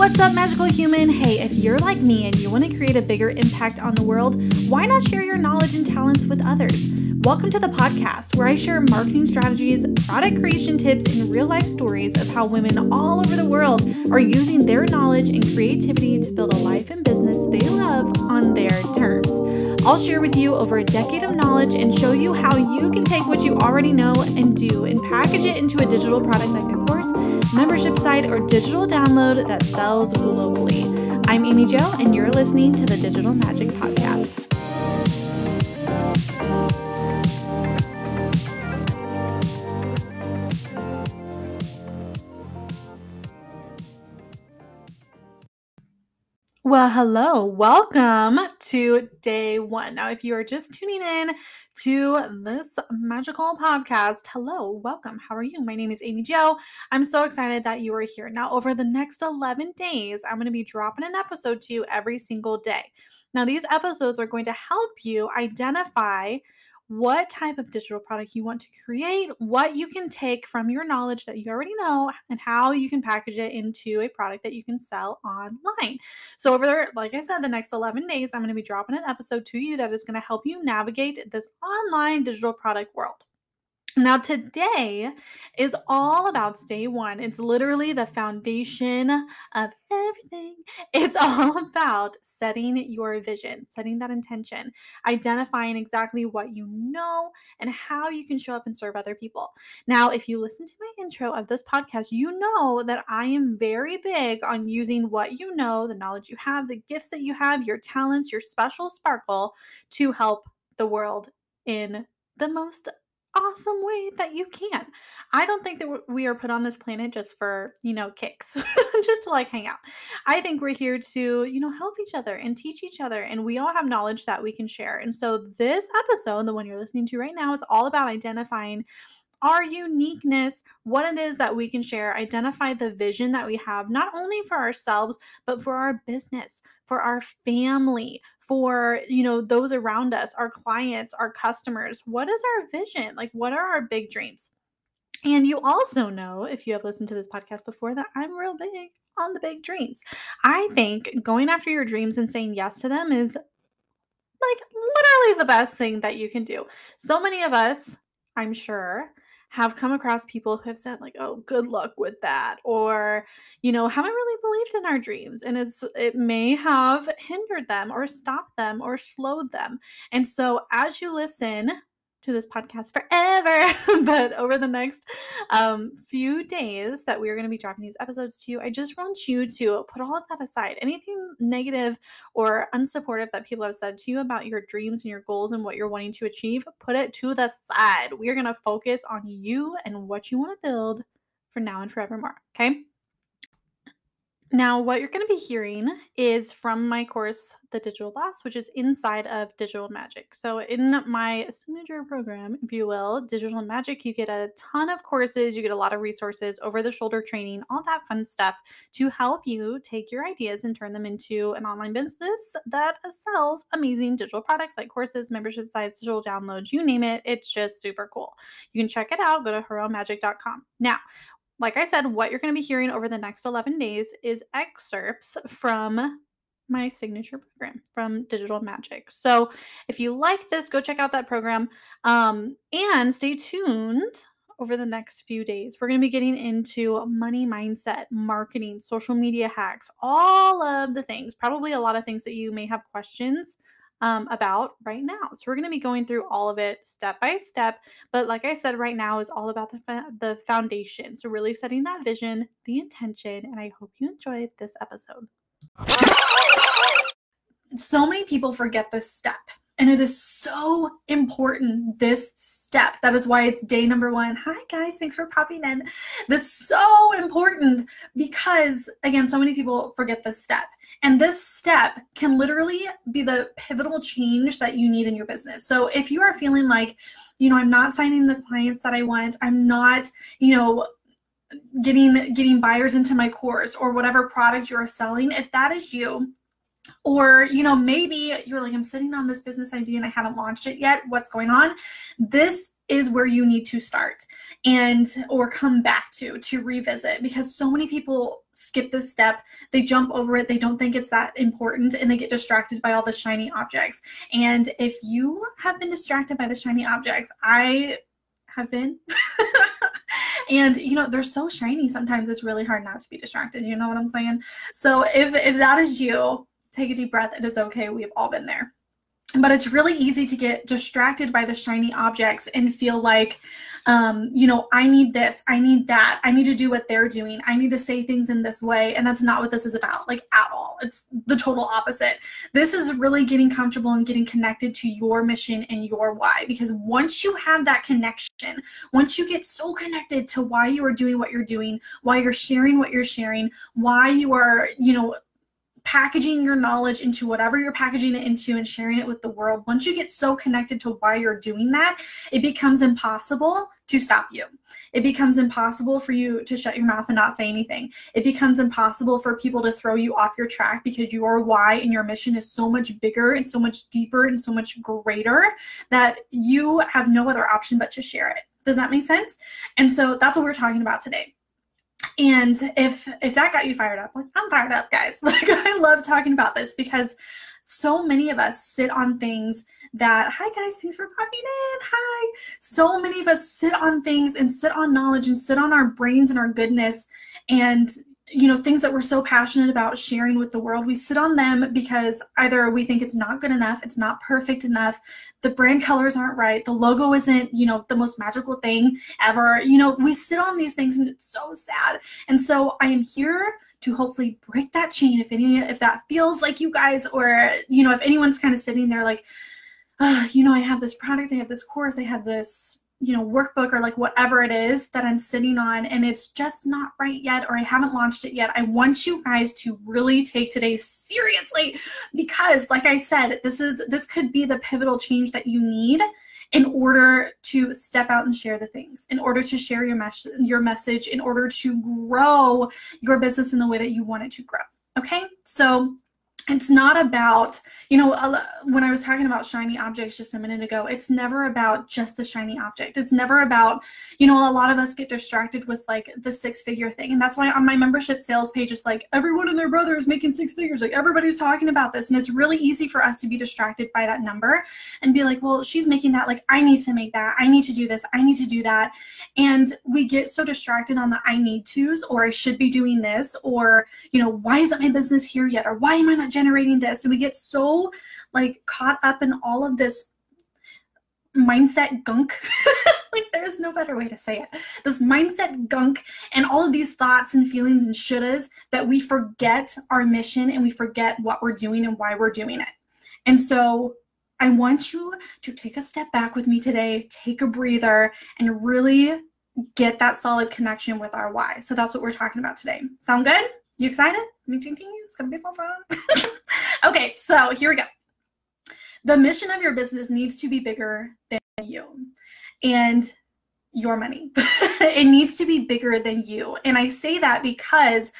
What's up, magical human? Hey, if you're like me and you want to create a bigger impact on the world, why not share your knowledge and talents with others? Welcome to the podcast where I share marketing strategies, product creation tips, and real life stories of how women all over the world are using their knowledge and creativity to build a life and business they love on their terms. I'll share with you over a decade of knowledge and show you how you can take what you already know and do and package it into a digital product a course, membership site, or digital download that sells globally. I'm Amy Joe, and you're listening to the Digital Magic Podcast. Well, hello. Welcome to day one. Now, if you are just tuning in to this magical podcast, hello, welcome. How are you? My name is Amy Joe. I'm so excited that you are here. Now, over the next 11 days, I'm going to be dropping an episode to you every single day. Now, these episodes are going to help you identify what type of digital product you want to create, what you can take from your knowledge that you already know, and how you can package it into a product that you can sell online. So, over there, like I said, the next 11 days, I'm going to be dropping an episode to you that is going to help you navigate this online digital product world. Now, today is all about day one. It's literally the foundation of everything. It's all about setting your vision, setting that intention, identifying exactly what you know and how you can show up and serve other people. Now, if you listen to my intro of this podcast, you know that I am very big on using what you know, the knowledge you have, the gifts that you have, your talents, your special sparkle to help the world in the most awesome way that you can. I don't think that we are put on this planet just for, you know, kicks, just to like hang out. I think we're here to, you know, help each other and teach each other. And we all have knowledge that we can share. And so this episode, the one you're listening to right now, is all about identifying our uniqueness, what it is that we can share, identify the vision that we have, not only for ourselves, but for our business, for our family, for you know those around us, our clients, our customers. What is our vision? Like what are our big dreams? And you also know, if you have listened to this podcast before, that I'm real big on the big dreams. I think going after your dreams and saying yes to them is like literally the best thing that you can do. So many of us, I'm sure, have come across people who have said like oh good luck with that or you know haven't really believed in our dreams and it's it may have hindered them or stopped them or slowed them. And so as you listen to this podcast forever, but over the next um, few days that we are going to be dropping these episodes to you, I just want you to put all of that aside. Anything negative or unsupportive that people have said to you about your dreams and your goals and what you're wanting to achieve, put it to the side. We are going to focus on you and what you want to build for now and forevermore. Okay. Now, what you're going to be hearing is from my course, The Digital Blast, which is inside of Digital Magic. So, in my signature program, if you will, Digital Magic, you get a ton of courses, you get a lot of resources, over the shoulder training, all that fun stuff to help you take your ideas and turn them into an online business that sells amazing digital products like courses, membership sites, digital downloads, you name it. It's just super cool. You can check it out. Go to heromagic.com. Now, like I said, what you're going to be hearing over the next 11 days is excerpts from my signature program from Digital Magic. So if you like this, go check out that program um, and stay tuned over the next few days. We're going to be getting into money mindset, marketing, social media hacks, all of the things, probably a lot of things that you may have questions um, about right now. So we're going to be going through all of it step by step. But like I said, right now is all about the fa- the foundation. So really setting that vision, the intention, and I hope you enjoyed this episode. So many people forget this step. And it is so important, this step. That is why it's day number one. Hi, guys. Thanks for popping in. That's so important because, again, so many people forget this step. And this step can literally be the pivotal change that you need in your business. So if you are feeling like, you know, I'm not signing the clients that I want, I'm not, you know, getting getting buyers into my course or whatever product you're selling, if that is you, or you know maybe you're like i'm sitting on this business idea and i haven't launched it yet what's going on this is where you need to start and or come back to to revisit because so many people skip this step. They jump over it. They don't think it's that important and they get distracted by all the shiny objects. And if you have been distracted by the shiny objects i have been. And you know they're so shiny sometimes it's really hard not to be distracted you know what i'm saying? So if if that is you take a deep breath. It is okay. We've all been there but it's really easy to get distracted by the shiny objects and feel like um, you know i need this i need that i need to do what they're doing i need to say things in this way and that's not what this is about like at all. It's the total opposite. This is really getting comfortable and getting connected to your mission and your why because once you have that connection once you get so connected to why you are doing what you're doing why you're sharing what you're sharing why you are you know packaging your knowledge into whatever you're packaging it into and sharing it with the world, once you get so connected to why you're doing that, it becomes impossible to stop you. It becomes impossible for you to shut your mouth and not say anything. It becomes impossible for people to throw you off your track because your why and your mission is so much bigger and so much deeper and so much greater that you have no other option but to share it. Does that make sense? And so that's what we're talking about today and if if that got you fired up like i'm fired up guys. Like i love talking about this because so many of us sit on things that hi guys thanks for popping in. Hi. So many of us sit on things and sit on knowledge and sit on our brains and our goodness and you know things that we're so passionate about sharing with the world we sit on them because either we think it's not good enough it's not perfect enough the brand colors aren't right the logo isn't you know the most magical thing ever. You know we sit on these things and it's so sad. And so i am here to hopefully break that chain if any if that feels like you guys or you know if anyone's kind of sitting there like uh, you know i have this product i have this course i have this you know workbook or like whatever it is that i'm sitting on and it's just not right yet or i haven't launched it yet i want you guys to really take today seriously because like i said this is this could be the pivotal change that you need in order to step out and share the things in order to share your message your message in order to grow your business in the way that you want it to grow okay? So it's not about you know when i was talking about shiny objects just a minute ago it's never about just the shiny object. It's never about you know a lot of us get distracted with like the six figure thing. And that's why on my membership sales page it's like everyone and their brother is making six figures. Like everybody's talking about this. And it's really easy for us to be distracted by that number and be like well she's making that. Like i need to make that. I need to do this. I need to do that. And we get so distracted on the i need to's or i should be doing this or you know why isn't my business here yet? Or why am i not generating this. And we get so like caught up in all of this mindset gunk. Like there's no better way to say it. This mindset gunk and all of these thoughts and feelings and shouldas that we forget our mission and we forget what we're doing and why we're doing it. And so i want you to take a step back with me today take a breather and really get that solid connection with our why. So that's what we're talking about today. Sound good? You excited? It's gonna be so fun Okay, so here we go. The mission of your business needs to be bigger than you and your money. it needs to be bigger than you. And I say that because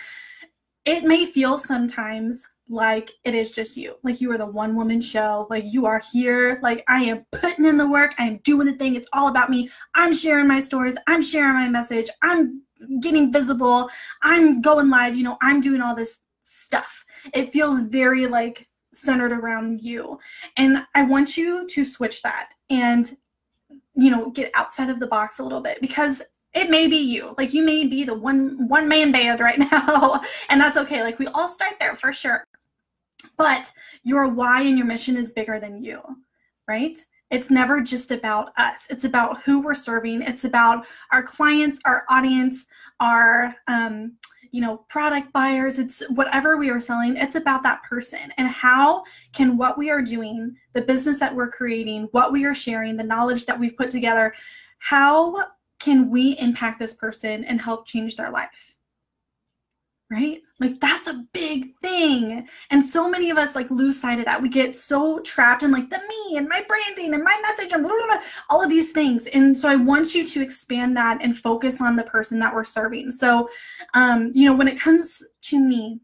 it may feel sometimes like it is just you. Like you are the one woman show. Like you are here. Like I am putting in the work. I am doing the thing. It's all about me. I'm sharing my stories. I'm sharing my message. I'm getting visible. I'm going live. You know, I'm doing all this stuff. It feels very like centered around you. And I want you to switch that and, you know, get outside of the box a little bit because it may be you. Like you may be the one one man band right now. and that's okay. Like we all start there for sure. But your why and your mission is bigger than you, right? It's never just about us. It's about who we're serving. It's about our clients, our audience, our um, you know product buyers it's whatever we are selling it's about that person and how can what we are doing the business that we're creating what we are sharing the knowledge that we've put together how can we impact this person and help change their life right? Like that's a big thing. And so many of us like lose sight of that. We get so trapped in like the me and my branding and my message and blah, blah, blah, all of these things. And so i want you to expand that and focus on the person that we're serving. So um you know when it comes to me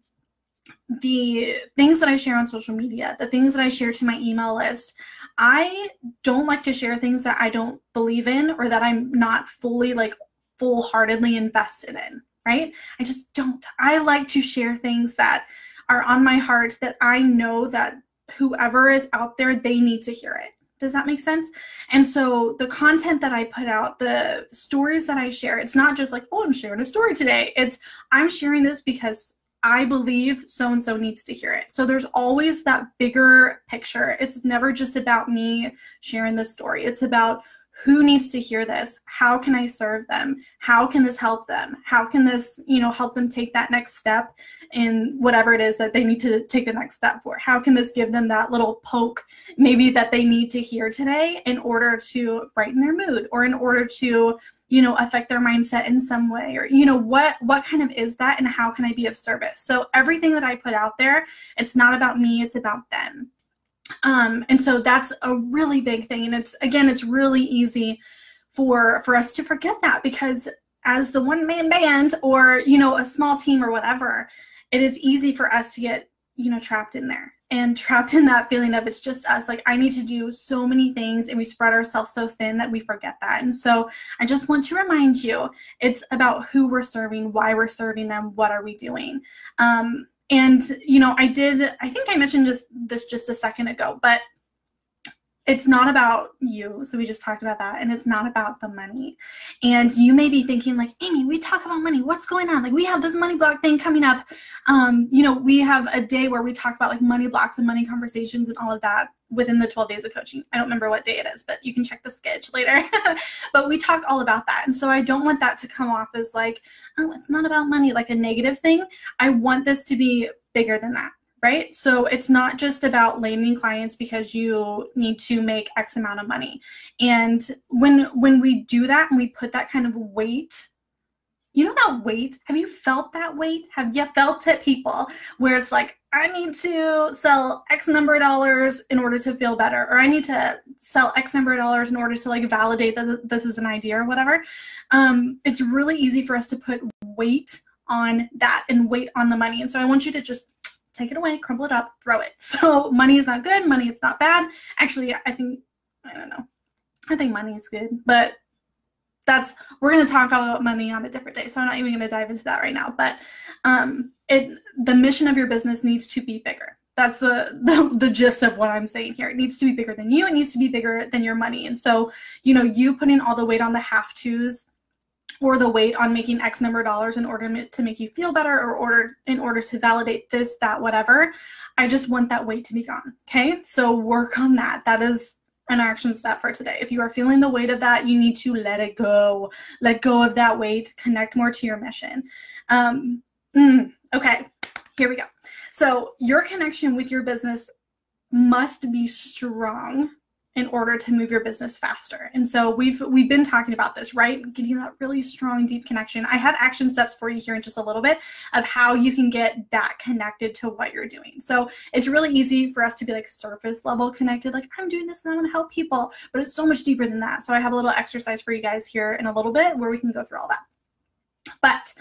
the things that I share on social media, the things that I share to my email list, I don't like to share things that I don't believe in or that I'm not fully like full heartedly invested in, right? I just don't. I like to share things that are on my heart that I know that whoever is out there, they need to hear it. Does that make sense? And so the content that I put out, the stories that I share, it's not just like, oh, I'm sharing a story today. It's I'm sharing this because I believe so and so needs to hear it. So there's always that bigger picture. It's never just about me sharing the story. It's about who needs to hear this? How can i serve them? How can this help them? How can this you know help them take that next step in whatever it is that they need to take the next step for? How can this give them that little poke maybe that they need to hear today in order to brighten their mood or in order to you know affect their mindset in some way? Or you know what what kind of is that and how can i be of service? So everything that i put out there it's not about me it's about them um, and so that's a really big thing. And it's again it's really easy for for us to forget that because as the one man band or you know a small team or whatever it is easy for us to get you know trapped in there. And trapped in that feeling of it's just us. Like i need to do so many things and we spread ourselves so thin that we forget that. And so i just want to remind you it's about who we're serving why we're serving them what are we doing? Um, and you know i did i think i mentioned just this just a second ago but it's not about you. So we just talked about that and it's not about the money. And you may be thinking like amy we talk about money. What's going on? Like we have this money block thing coming up. Um, you know we have a day where we talk about like money blocks and money conversations and all of that within the 12 days of coaching. I don't remember what day it is but you can check the sketch later. But we talk all about that. And so i don't want that to come off as like oh it's not about money like a negative thing. I want this to be bigger than that right? So it's not just about landing clients because you need to make X amount of money. And when when we do that and we put that kind of weight, you know that weight? Have you felt that weight? Have you felt it, people, where it's like, I need to sell X number of dollars in order to feel better, or I need to sell X number of dollars in order to like validate that this is an idea or whatever. Um, it's really easy for us to put weight on that and weight on the money. And so I want you to just take it away, crumble it up, throw it. So money is not good, money is not bad. Actually, I think I don't know. I think money is good, but that's we're going to talk about money on a different day. So I'm not even going to dive into that right now, but um it the mission of your business needs to be bigger. That's the, the the gist of what I'm saying here. It needs to be bigger than you. It needs to be bigger than your money. And so, you know, you putting all the weight on the have tos or the weight on making X number of dollars in order to make you feel better or order in order to validate this, that, whatever. I just want that weight to be gone. Okay. So work on that. That is an action step for today. If you are feeling the weight of that, you need to let it go. Let go of that weight. Connect more to your mission. Um, mm, okay. Here we go. So your connection with your business must be strong in order to move your business faster. And so we've we've been talking about this, right? Getting that really strong deep connection. I have action steps for you here in just a little bit of how you can get that connected to what you're doing. So it's really easy for us to be like surface level connected like I'm doing this and I want to help people, but it's so much deeper than that. So I have a little exercise for you guys here in a little bit where we can go through all that. But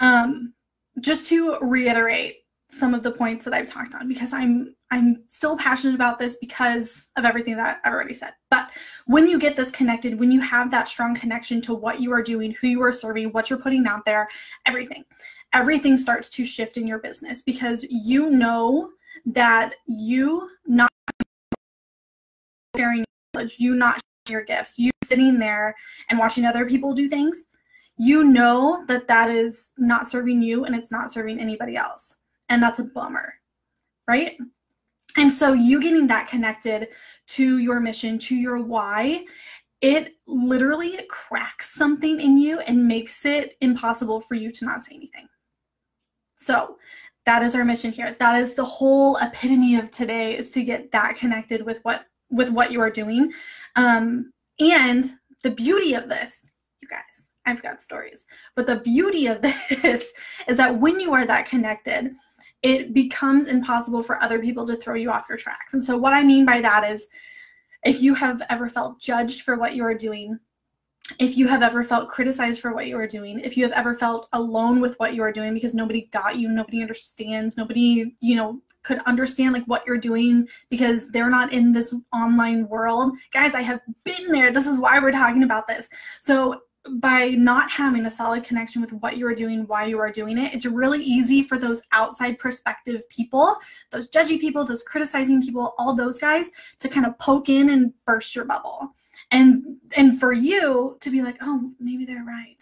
um just to reiterate some of the points that I've talked on because I'm I'm so passionate about this because of everything that I've already said. But when you get this connected, when you have that strong connection to what you are doing, who you are serving, what you're putting out there, everything, everything starts to shift in your business because you know that you not sharing knowledge, you not sharing your gifts, you sitting there and watching other people do things, you know that that is not serving you and it's not serving anybody else and that's a bummer, right? And so you getting that connected to your mission, to your why, it literally cracks something in you and makes it impossible for you to not say anything. So that is our mission here. That is the whole epitome of today is to get that connected with what with what you are doing. Um, and the beauty of this, you guys, I've got stories. But the beauty of this is that when you are that connected, it becomes impossible for other people to throw you off your tracks. And so, what I mean by that is if you have ever felt judged for what you are doing, if you have ever felt criticized for what you are doing, if you have ever felt alone with what you are doing because nobody got you, nobody understands, nobody, you know, could understand like what you're doing because they're not in this online world. Guys, I have been there. This is why we're talking about this. So by not having a solid connection with what you are doing, why you are doing it, it's really easy for those outside perspective people, those judgy people, those criticizing people, all those guys to kind of poke in and burst your bubble. And and for you to be like, "Oh, maybe they're right."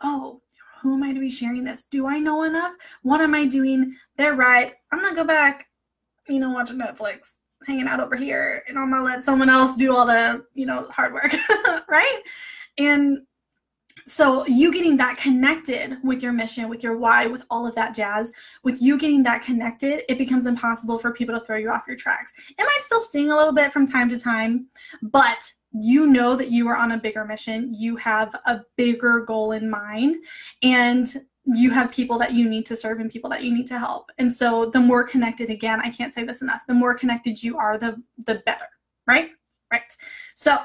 Oh, who am I to be sharing this? Do I know enough? What am I doing? They're right. I'm going to go back, you know, watching Netflix hanging out over here and I'm gonna let someone else do all the, you know, hard work, right? And so you getting that connected with your mission, with your why, with all of that jazz, with you getting that connected, it becomes impossible for people to throw you off your tracks. It might still sting a little bit from time to time, but you know that you are on a bigger mission. You have a bigger goal in mind, and you have people that you need to serve and people that you need to help. And so the more connected again, I can't say this enough, the more connected you are, the the better, right? Right. So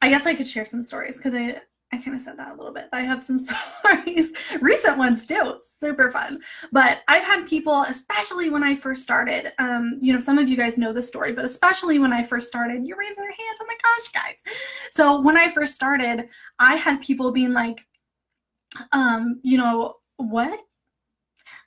I guess I could share some stories because I I kind of said that a little bit. I have some stories, recent ones too, super fun. But I've had people, especially when I first started, um, you know, some of you guys know the story, but especially when I first started, you're raising your hand. Oh my gosh, guys. So when I first started, I had people being like, um, you know, what?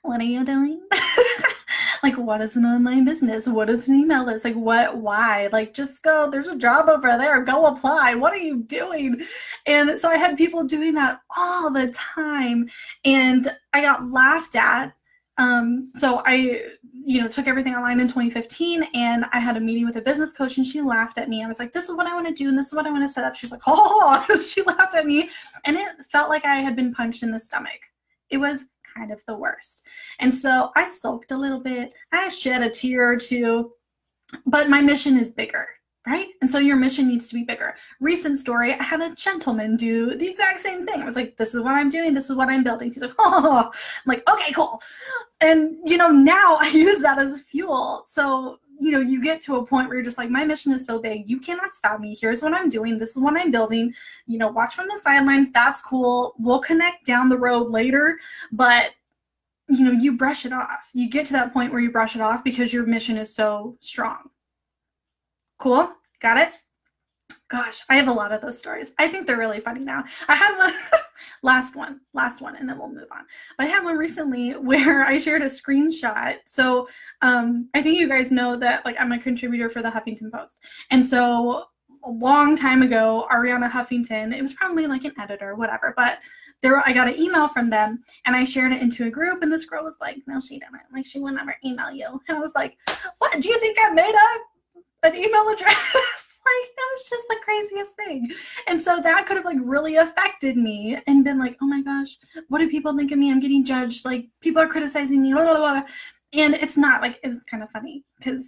What are you doing? like what is an online business? What is an email list? Like what why? Like just go there's a job over there go apply. What are you doing? And so i had people doing that all the time. And i got laughed at um, so I, you know, took everything online in 2015 and I had a meeting with a business coach and she laughed at me. I was like, this is what I want to do and this is what I want to set up. She's like, oh, she laughed at me. And it felt like I had been punched in the stomach. It was kind of the worst. And so I sulked a little bit. I shed a tear or two, but my mission is bigger right? And so your mission needs to be bigger. Recent story, I had a gentleman do the exact same thing. I was like, this is what I'm doing, this is what I'm building. He's like, oh, I'm like, okay, cool. And you know, now I use that as fuel. So, you know, you get to a point where you're just like, my mission is so big, you cannot stop me. Here's what I'm doing, this is what I'm building. You know, watch from the sidelines, that's cool. We'll connect down the road later, but you know, you brush it off. You get to that point where you brush it off because your mission is so strong Cool? Got it? Gosh, I have a lot of those stories. I think they're really funny now. I had one, last one, last one, and then we'll move on. But I had one recently where I shared a screenshot. So um, I think you guys know that like I'm a contributor for the Huffington Post. And so a long time ago, Arianna Huffington, it was probably like an editor, whatever, but there I got an email from them and I shared it into a group and this girl was like, no, she didn't. Like she would never email you. And I was like, what? Do you think I made up an email address. like that was just the craziest thing. And so that could have like really affected me and been like, oh my gosh, what do people think of me? I'm getting judged. Like people are criticizing me. Blah, blah, blah. And it's not like it was kind of funny because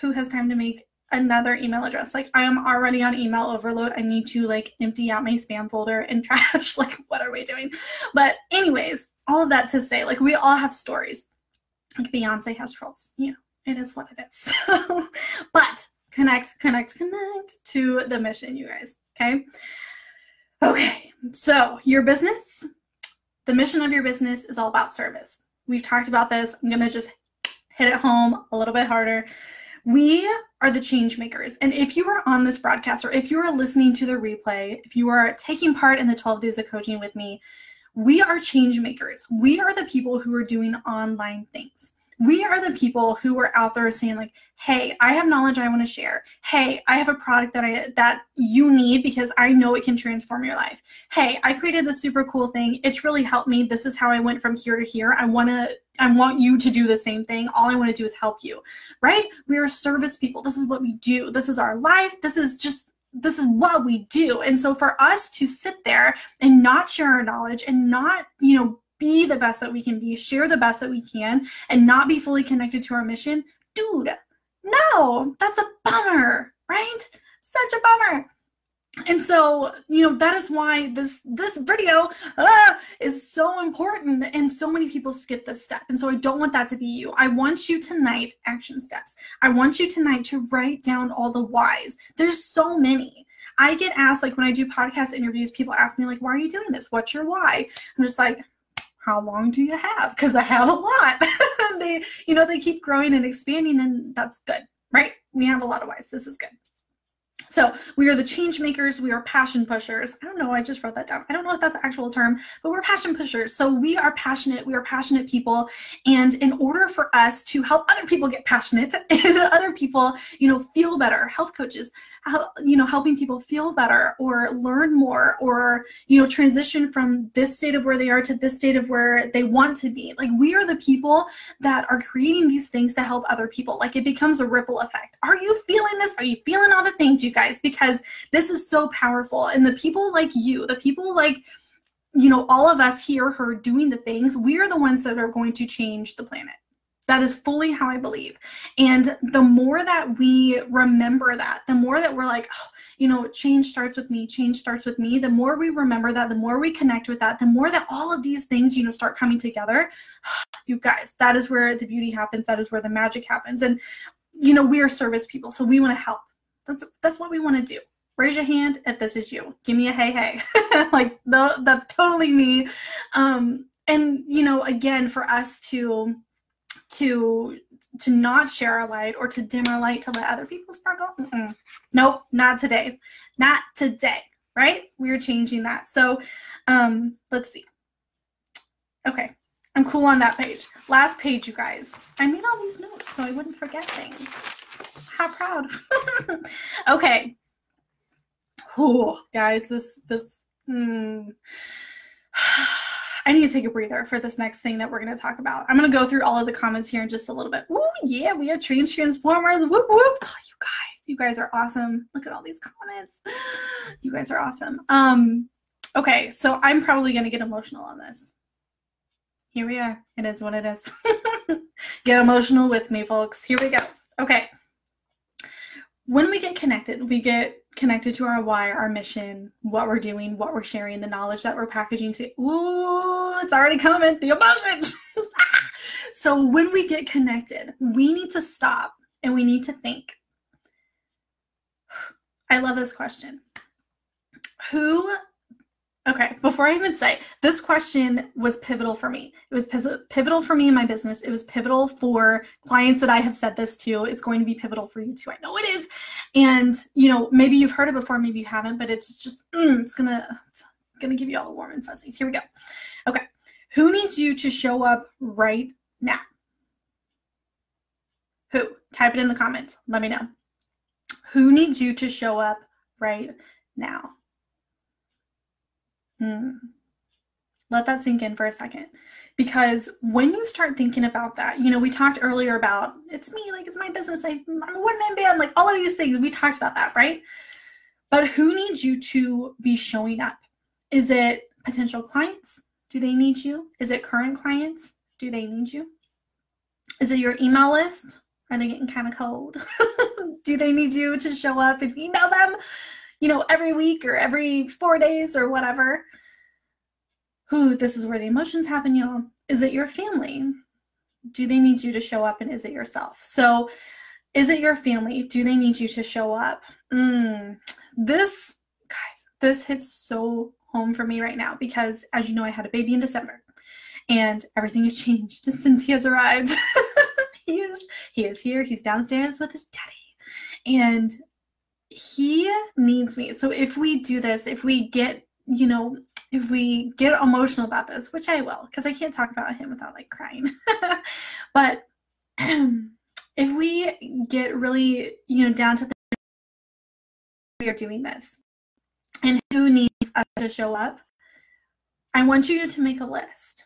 who has time to make another email address? Like I am already on email overload. I need to like empty out my spam folder and trash. like what are we doing? But anyways, all of that to say, like we all have stories. Like Beyonce has trolls, you know it is what it is. but connect, connect, connect to the mission, you guys. Okay. Okay. So, your business, the mission of your business is all about service. We've talked about this. I'm going to just hit it home a little bit harder. We are the change makers. And if you are on this broadcast or if you are listening to the replay, if you are taking part in the 12 days of coaching with me, we are change makers. We are the people who are doing online things we are the people who are out there saying like hey i have knowledge i want to share. Hey i have a product that i that you need because i know it can transform your life. Hey i created this super cool thing. It's really helped me. This is how i went from here to here. I want to i want you to do the same thing. All i want to do is help you. Right? We are service people. This is what we do. This is our life. This is just this is what we do. And so for us to sit there and not share our knowledge and not you know be the best that we can be, share the best that we can, and not be fully connected to our mission, dude, no, that's a bummer, right? Such a bummer. And so, you know, that is why this this video ah, is so important and so many people skip this step. And so I don't want that to be you. I want you tonight, action steps. I want you tonight to write down all the whys. There's so many. I get asked like when I do podcast interviews, people ask me like, "Why are you doing this? What's your why?" I'm just like, how long do you have? Because I have a lot. they, you know, they keep growing and expanding, and that's good, right? We have a lot of whys. This is good. So we are the change makers. We are passion pushers. I don't know. I just wrote that down. I don't know if that's an actual term, but we're passion pushers. So we are passionate. We are passionate people. And in order for us to help other people get passionate and other people, you know, feel better, health coaches, you know, helping people feel better or learn more or, you know, transition from this state of where they are to this state of where they want to be. Like we are the people that are creating these things to help other people. Like it becomes a ripple effect. Are you feeling this? Are you feeling all the things you guys because this is so powerful. And the people like you, the people like, you know, all of us here who are doing the things, we are the ones that are going to change the planet. That is fully how I believe. And the more that we remember that, the more that we're like, oh, you know, change starts with me, change starts with me, the more we remember that, the more we connect with that, the more that all of these things, you know, start coming together. You guys, that is where the beauty happens. That is where the magic happens. And, you know, we are service people. So we want to help. That's that's what we want to do. Raise your hand if this is you. Give me a hey hey. like the, that's totally me. Um, and you know, again, for us to to to not share our light or to dim our light to let other people sparkle. Mm-mm. Nope, not today. Not today. Right? We're changing that. So um, let's see. Okay, I'm cool on that page. Last page, you guys. I made all these notes so I wouldn't forget things. How proud. okay. Oh, guys, this this. Hmm. I need to take a breather for this next thing that we're going to talk about. I'm going to go through all of the comments here in just a little bit. Oh, yeah, we have Trans Transformers. Whoop, whoop. Oh, you guys, you guys are awesome. Look at all these comments. You guys are awesome. Um, okay, so I'm probably going to get emotional on this. Here we are. It is what it is. get emotional with me, folks. Here we go. Okay when we get connected, we get connected to our why, our mission, what we're doing, what we're sharing, the knowledge that we're packaging to. Ooh, it's already coming, the emotion. so when we get connected, we need to stop and we need to think. I love this question. Who Okay, before I even say, this question was pivotal for me. It was pivotal for me in my business. It was pivotal for clients that I have said this to. It's going to be pivotal for you too. I know it is. And, you know, maybe you've heard it before, maybe you haven't, but it's just, mm, it's going to, going to give you all the warm and fuzzies. Here we go. Okay. Who needs you to show up right now? Who? Type it in the comments. Let me know. Who needs you to show up right now? Hmm. Let that sink in for a second. Because when you start thinking about that, you know, we talked earlier about it's me, like it's my business, I, I'm a one man band, like all of these things. We talked about that, right? But who needs you to be showing up? Is it potential clients? Do they need you? Is it current clients? Do they need you? Is it your email list? Are they getting kind of cold? Do they need you to show up and email them? You know, every week or every four days or whatever. Who, this is where the emotions happen, y'all. Is it your family? Do they need you to show up and is it yourself? So, is it your family? Do they need you to show up? Mm, this, guys, this hits so home for me right now because, as you know, I had a baby in December and everything has changed since he has arrived. he is he is here. He's downstairs with his daddy, and he needs me. So if we do this, if we get, you know, if we get emotional about this, which I will, because I can't talk about him without like crying. but if we get really, you know, down to the we are doing this and who needs us to show up, I want you to make a list.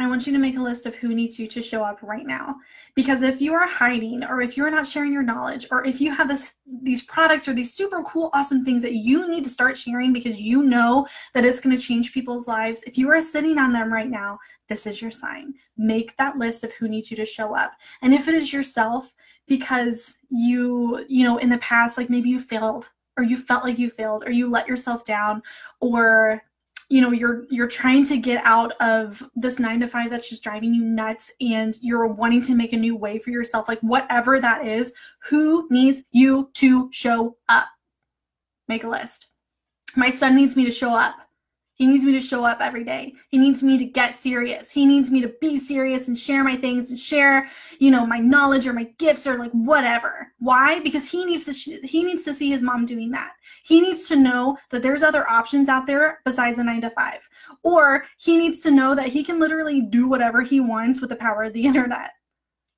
I want you to make a list of who needs you to show up right now. Because if you are hiding or if you're not sharing your knowledge or if you have this these products or these super cool awesome things that you need to start sharing because you know that it's going to change people's lives, if you are sitting on them right now, this is your sign. Make that list of who needs you to show up. And if it is yourself because you, you know, in the past like maybe you failed or you felt like you failed or you let yourself down or you know you're you're trying to get out of this 9 to 5 that's just driving you nuts and you're wanting to make a new way for yourself like whatever that is who needs you to show up? Make a list. My son needs me to show up He needs me to show up every day. He needs me to get serious. He needs me to be serious and share my things and share, you know, my knowledge or my gifts or like whatever. Why? Because he needs to sh- he needs to see his mom doing that. He needs to know that there's other options out there besides a 9 to 5. Or he needs to know that he can literally do whatever he wants with the power of the internet.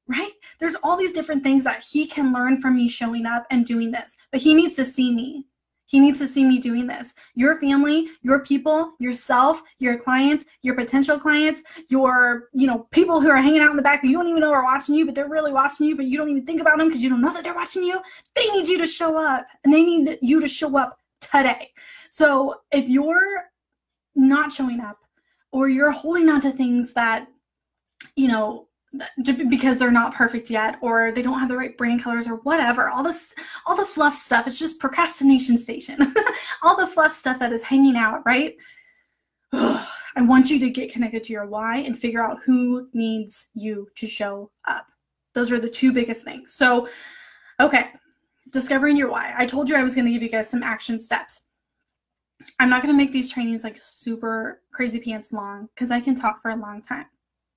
Right? There's all these different things that he can learn from me showing up and doing this. But he needs to see me. He needs to see me doing this. Your family, your people, yourself, your clients, your potential clients, your, you know, people who are hanging out in the back that you don't even know are watching you, but they're really watching you, but you don't even think about them because you don't know that they're watching you. They need you to show up and they need you to show up today. So if you're not showing up or you're holding on to things that, you know, because they're not perfect yet or they don't have the right brand colors or whatever. All this all the fluff stuff it's just procrastination station. All the fluff stuff that is hanging out right? I want you to get connected to your why and figure out who needs you to show up. Those are the two biggest things. So okay. Discovering your why. I told you i was going to give you guys some action steps. I'm not going to make these trainings like super crazy pants long because i can talk for a long time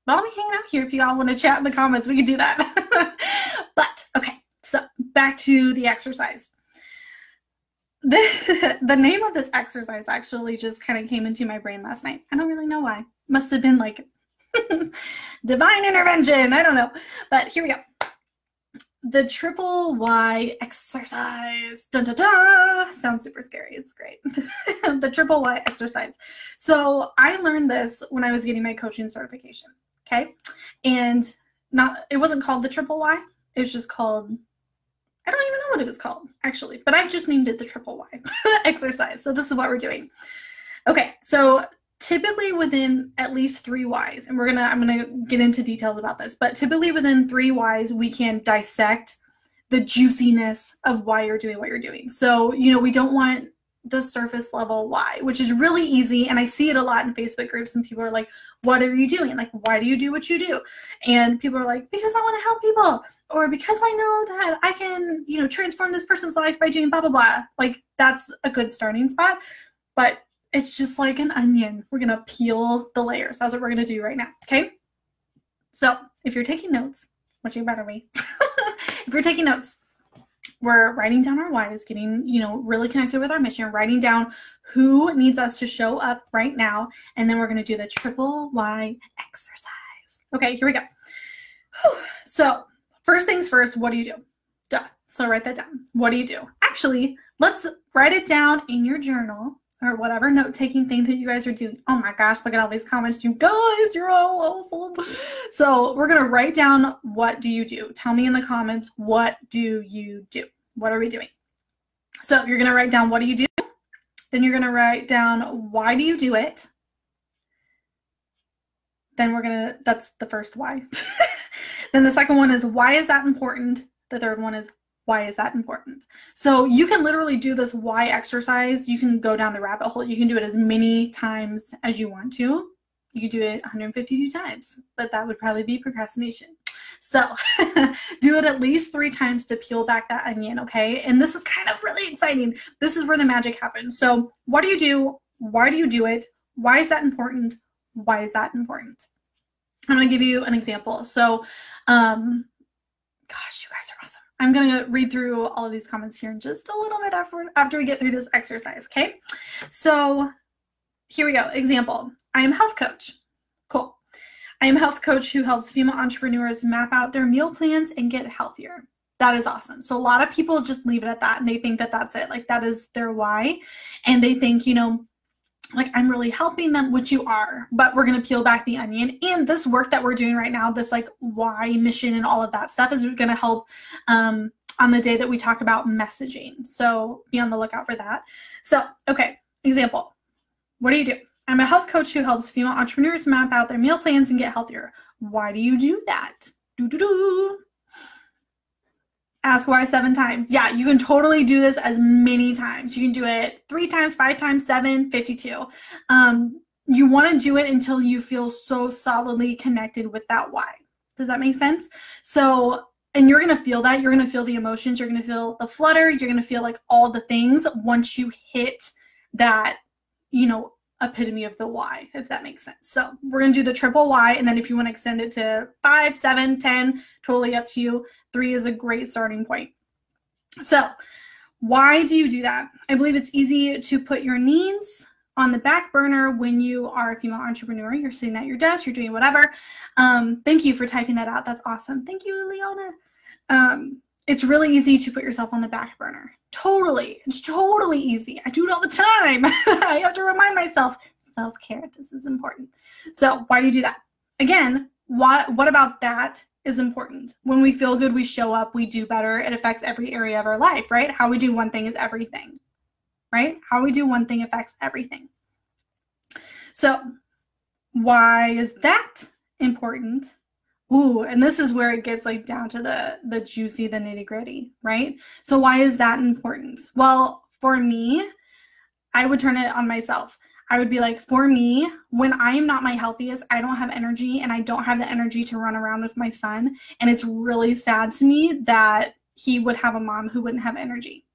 but I'll be hanging out here if you all want to chat in the comments. We can do that. but okay, so back to the exercise. The, the name of this exercise actually just kind of came into my brain last night. I don't really know why. Must have been like divine intervention. I don't know. But here we go. The triple Y exercise. Dun, dun, dun. Sounds super scary. It's great. the triple Y exercise. So I learned this when I was getting my coaching certification. Okay. And not it wasn't called the triple Y. It was just called I don't even know what it was called, actually, but I've just named it the triple Y exercise. So this is what we're doing. Okay, so typically within at least three Ys, and we're gonna I'm gonna get into details about this, but typically within three Ys, we can dissect the juiciness of why you're doing what you're doing. So, you know, we don't want the surface level why, which is really easy. And I see it a lot in Facebook groups, and people are like, What are you doing? Like, why do you do what you do? And people are like, Because I want to help people, or because I know that I can, you know, transform this person's life by doing blah, blah, blah. Like, that's a good starting spot. But it's just like an onion. We're going to peel the layers. That's what we're going to do right now. Okay. So if you're taking notes, which you better be, if you're taking notes, we're writing down our whys, getting, you know, really connected with our mission, writing down who needs us to show up right now, and then we're going to do the triple Y exercise. Okay, here we go. So, first things first, what do you do? Duh. So, write that down. What do you do? Actually, let's write it down in your journal or whatever note taking thing that you guys are doing. Oh my gosh, look at all these comments. You guys, you're all awesome. So we're going to write down what do you do? Tell me in the comments, what do you do? What are we doing? So you're going to write down what do you do? Then you're going to write down why do you do it? Then we're going to, that's the first why. then the second one is why is that important? The third one is why is that important? So you can literally do this why exercise. You can go down the rabbit hole. You can do it as many times as you want to. You do it 152 times, but that would probably be procrastination. So do it at least three times to peel back that onion, okay? And this is kind of really exciting. This is where the magic happens. So what do you do? Why do you do it? Why is that important? Why is that important? I'm to give you an example. So, um, gosh, you guys are. I'm going to read through all of these comments here in just a little bit after, after we get through this exercise, okay? So here we go. Example, I am health coach. Cool. I am health coach who helps female entrepreneurs map out their meal plans and get healthier. That is awesome. So a lot of people just leave it at that and they think that that's it. Like that is their why. And they think, you know, like I'm really helping them, which you are, but we're going to peel back the onion. And this work that we're doing right now, this like why mission and all of that stuff is going to help um, on the day that we talk about messaging. So be on the lookout for that. So, okay, example. What do you do? I'm a health coach who helps female entrepreneurs map out their meal plans and get healthier. Why do you do that? Do do do. Ask why seven times. Yeah, you can totally do this as many times. You can do it three times, five times, seven, 52. Um, you want to do it until you feel so solidly connected with that why. Does that make sense? So, and you're going to feel that. You're going to feel the emotions. You're going to feel the flutter. You're going to feel like all the things once you hit that, you know, epitome of the why, if that makes sense. So we're going to do the triple why. And then if you want to extend it to five, seven, ten, totally up to you. Three is a great starting point. So why do you do that? I believe it's easy to put your needs on the back burner when you are a female entrepreneur. You're sitting at your desk, you're doing whatever. Um, thank you for typing that out. That's awesome. Thank you, Leona. Um, it's really easy to put yourself on the back burner. Totally. It's totally easy. I do it all the time. I have to remind myself self care. This is important. So, why do you do that? Again, what, what about that is important? When we feel good, we show up, we do better. It affects every area of our life, right? How we do one thing is everything, right? How we do one thing affects everything. So, why is that important? Ooh, and this is where it gets like down to the the juicy, the nitty gritty, right? So why is that important? Well, for me, I would turn it on myself. I would be like, for me, when I am not my healthiest, I don't have energy and I don't have the energy to run around with my son. And it's really sad to me that he would have a mom who wouldn't have energy.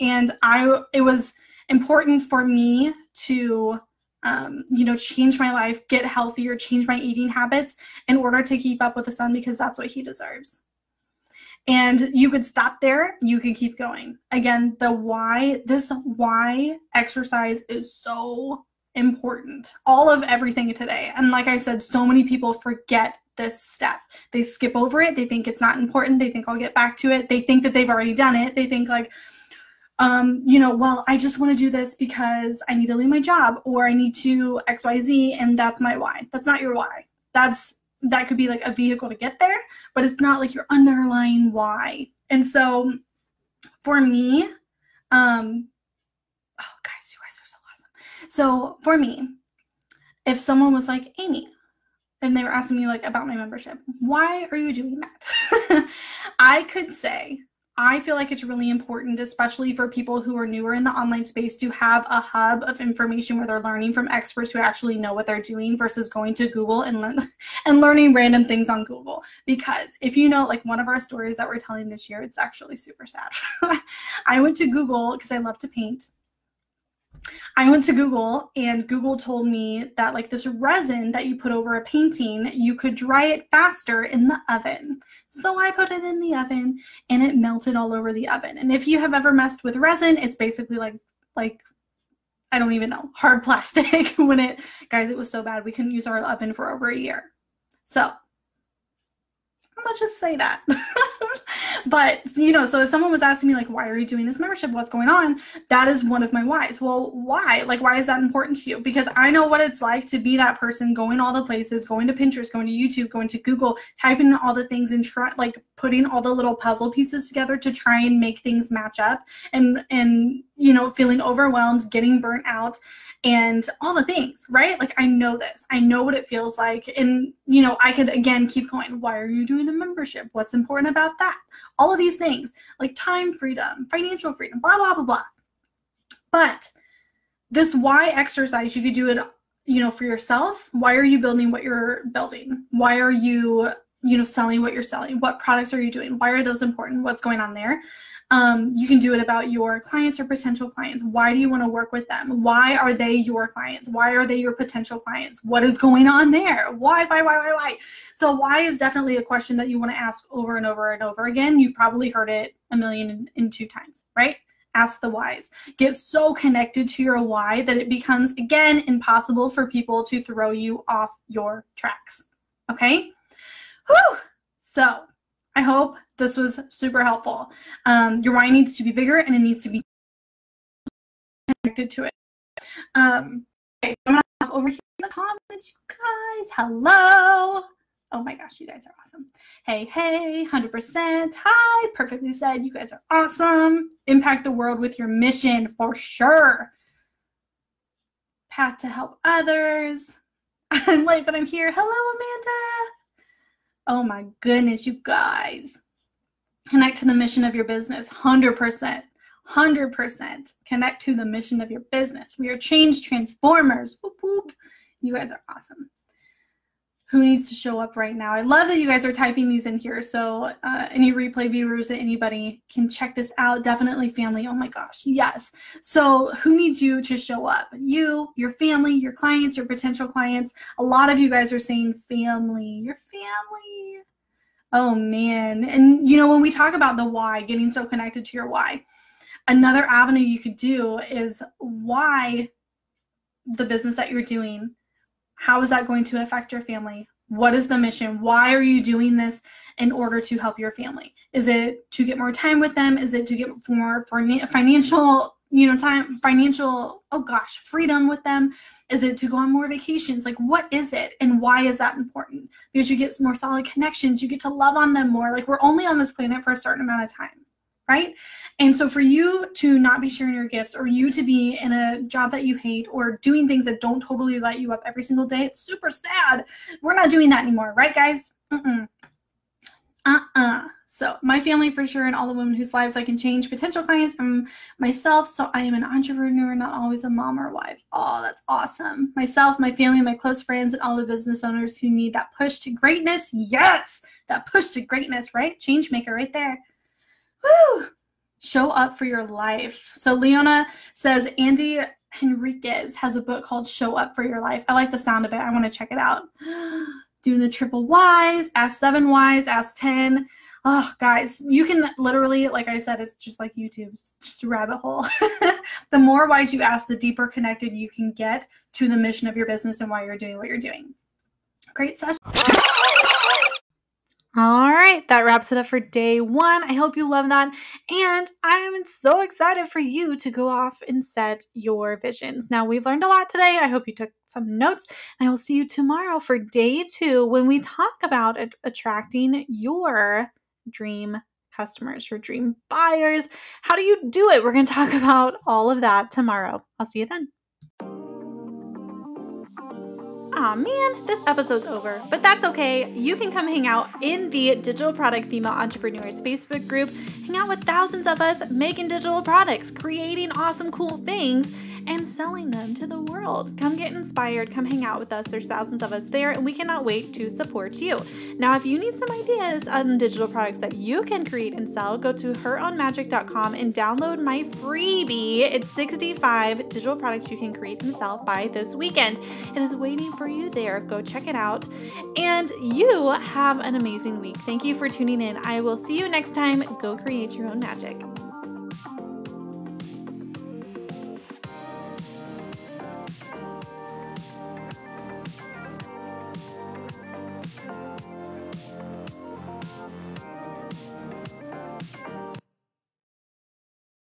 And I, it was important for me to um, you know, change my life, get healthier, change my eating habits in order to keep up with the son because that's what he deserves. And you could stop there, you could keep going. Again, the why, this why exercise is so important. All of everything today. And like I said, so many people forget this step. They skip over it. They think it's not important. They think I'll get back to it. They think that they've already done it. They think like, um, you know, well, I just want to do this because I need to leave my job or I need to XYZ and that's my why. That's not your why. That's that could be like a vehicle to get there, but it's not like your underlying why. And so for me, um, oh guys, you guys are so awesome. So for me, if someone was like, Amy, and they were asking me like about my membership, why are you doing that? I could say, I feel like it's really important, especially for people who are newer in the online space, to have a hub of information where they're learning from experts who actually know what they're doing versus going to Google and and learning random things on Google. Because if you know, like one of our stories that we're telling this year, it's actually super sad. I went to Google because I love to paint I went to Google and Google told me that like this resin that you put over a painting, you could dry it faster in the oven. So I put it in the oven and it melted all over the oven. And if you have ever messed with resin, it's basically like like I don't even know, hard plastic when it guys, it was so bad we couldn't use our oven for over a year. So I'm gonna just say that. but you know so if someone was asking me like why are you doing this membership what's going on that is one of my whys well why like why is that important to you because i know what it's like to be that person going all the places going to pinterest going to youtube going to google typing in all the things and try like putting all the little puzzle pieces together to try and make things match up and and you know feeling overwhelmed getting burnt out and all the things, right? Like I know this. I know what it feels like. And you know, I could again keep going, why are you doing a membership? What's important about that? All of these things, like time freedom, financial freedom, blah blah blah blah. But this why exercise, you could do it, you know, for yourself. Why are you building what you're building? Why are you you know selling what you're selling what products are you doing why are those important what's going on there. Um, you can do it about your clients or potential clients. Why do you want to work with them? Why are they your clients? Why are they your potential clients? What is going on there? Why why why why why? So why is definitely a question that you want to ask over and over and over again. You've probably heard it a million and, and two times right? Ask the whys. Get so connected to your why that it becomes, again, impossible for people to throw you off your tracks. Okay? Whew. So I hope this was super helpful. Um, your why needs to be bigger and it needs to be connected to it. Um, okay, so I'm gonna have over here in the comments, you guys. Hello. Oh my gosh, you guys are awesome. Hey, hey, 100%. Hi, perfectly said. You guys are awesome. Impact the world with your mission for sure. Path to help others. I'm late, but I'm here. Hello, Amanda. Oh my goodness, you guys. Connect to the mission of your business 100%. 100% connect to the mission of your business. We are change transformers. Whoop, whoop. You guys are awesome. who needs to show up right now? I love that you guys are typing these in here. So, uh, any replay viewers, anybody can check this out. Definitely family. Oh my gosh, yes. So, who needs you to show up? You, your family, your clients, your potential clients. A lot of you guys are saying family, your family. Oh man. And you know, when we talk about the why, getting so connected to your why, another avenue you could do is why the business that you're doing how is that going to affect your family? What is the mission? Why are you doing this in order to help your family? Is it to get more time with them? Is it to get more financial, you know, time, financial, oh gosh, freedom with them? Is it to go on more vacations? Like, what is it? And why is that important? Because you get more solid connections, you get to love on them more. Like, we're only on this planet for a certain amount of time right? And so for you to not be sharing your gifts or you to be in a job that you hate or doing things that don't totally light you up every single day, it's super sad. We're not doing that anymore, right, guys? Mm-mm. Uh-uh. So my family for sure and all the women whose lives I can change, potential clients and myself. So I am an entrepreneur, not always a mom or wife. Oh, that's awesome. Myself, my family, my close friends, and all the business owners who need that push to greatness. Yes, that push to greatness, right? Change maker right there. Woo! Show up for your life. So Leona says Andy Henriquez has a book called Show Up for Your Life. I like the sound of it. I want to check it out. Do the triple whys, ask seven whys, ask 10. Oh, guys, you can literally, like I said, it's just like YouTube, it's just a rabbit hole. the more whys you ask, the deeper connected you can get to the mission of your business and why you're doing what you're doing. Great session. All right, that wraps it up for day one. I hope you love that. And I'm so excited for you to go off and set your visions. Now, we've learned a lot today. I hope you took some notes. And I will see you tomorrow for day two when we talk about attracting your dream customers, your dream buyers. How do you do it? We're going to talk about all of that tomorrow. I'll see you then. Aw man, this episode's over, but that's okay. You can come hang out in the Digital Product Female Entrepreneurs Facebook group, hang out with thousands of us making digital products, creating awesome, cool things and selling them to the world. Come get inspired, come hang out with us. There's thousands of us there, and we cannot wait to support you. Now, if you need some ideas on digital products that you can create and sell, go to herownmagic.com and download my freebie. It's 65 digital products you can create and sell by this weekend. It is waiting for you there. Go check it out. And you have an amazing week. Thank you for tuning in. I will see you next time. Go create your own magic.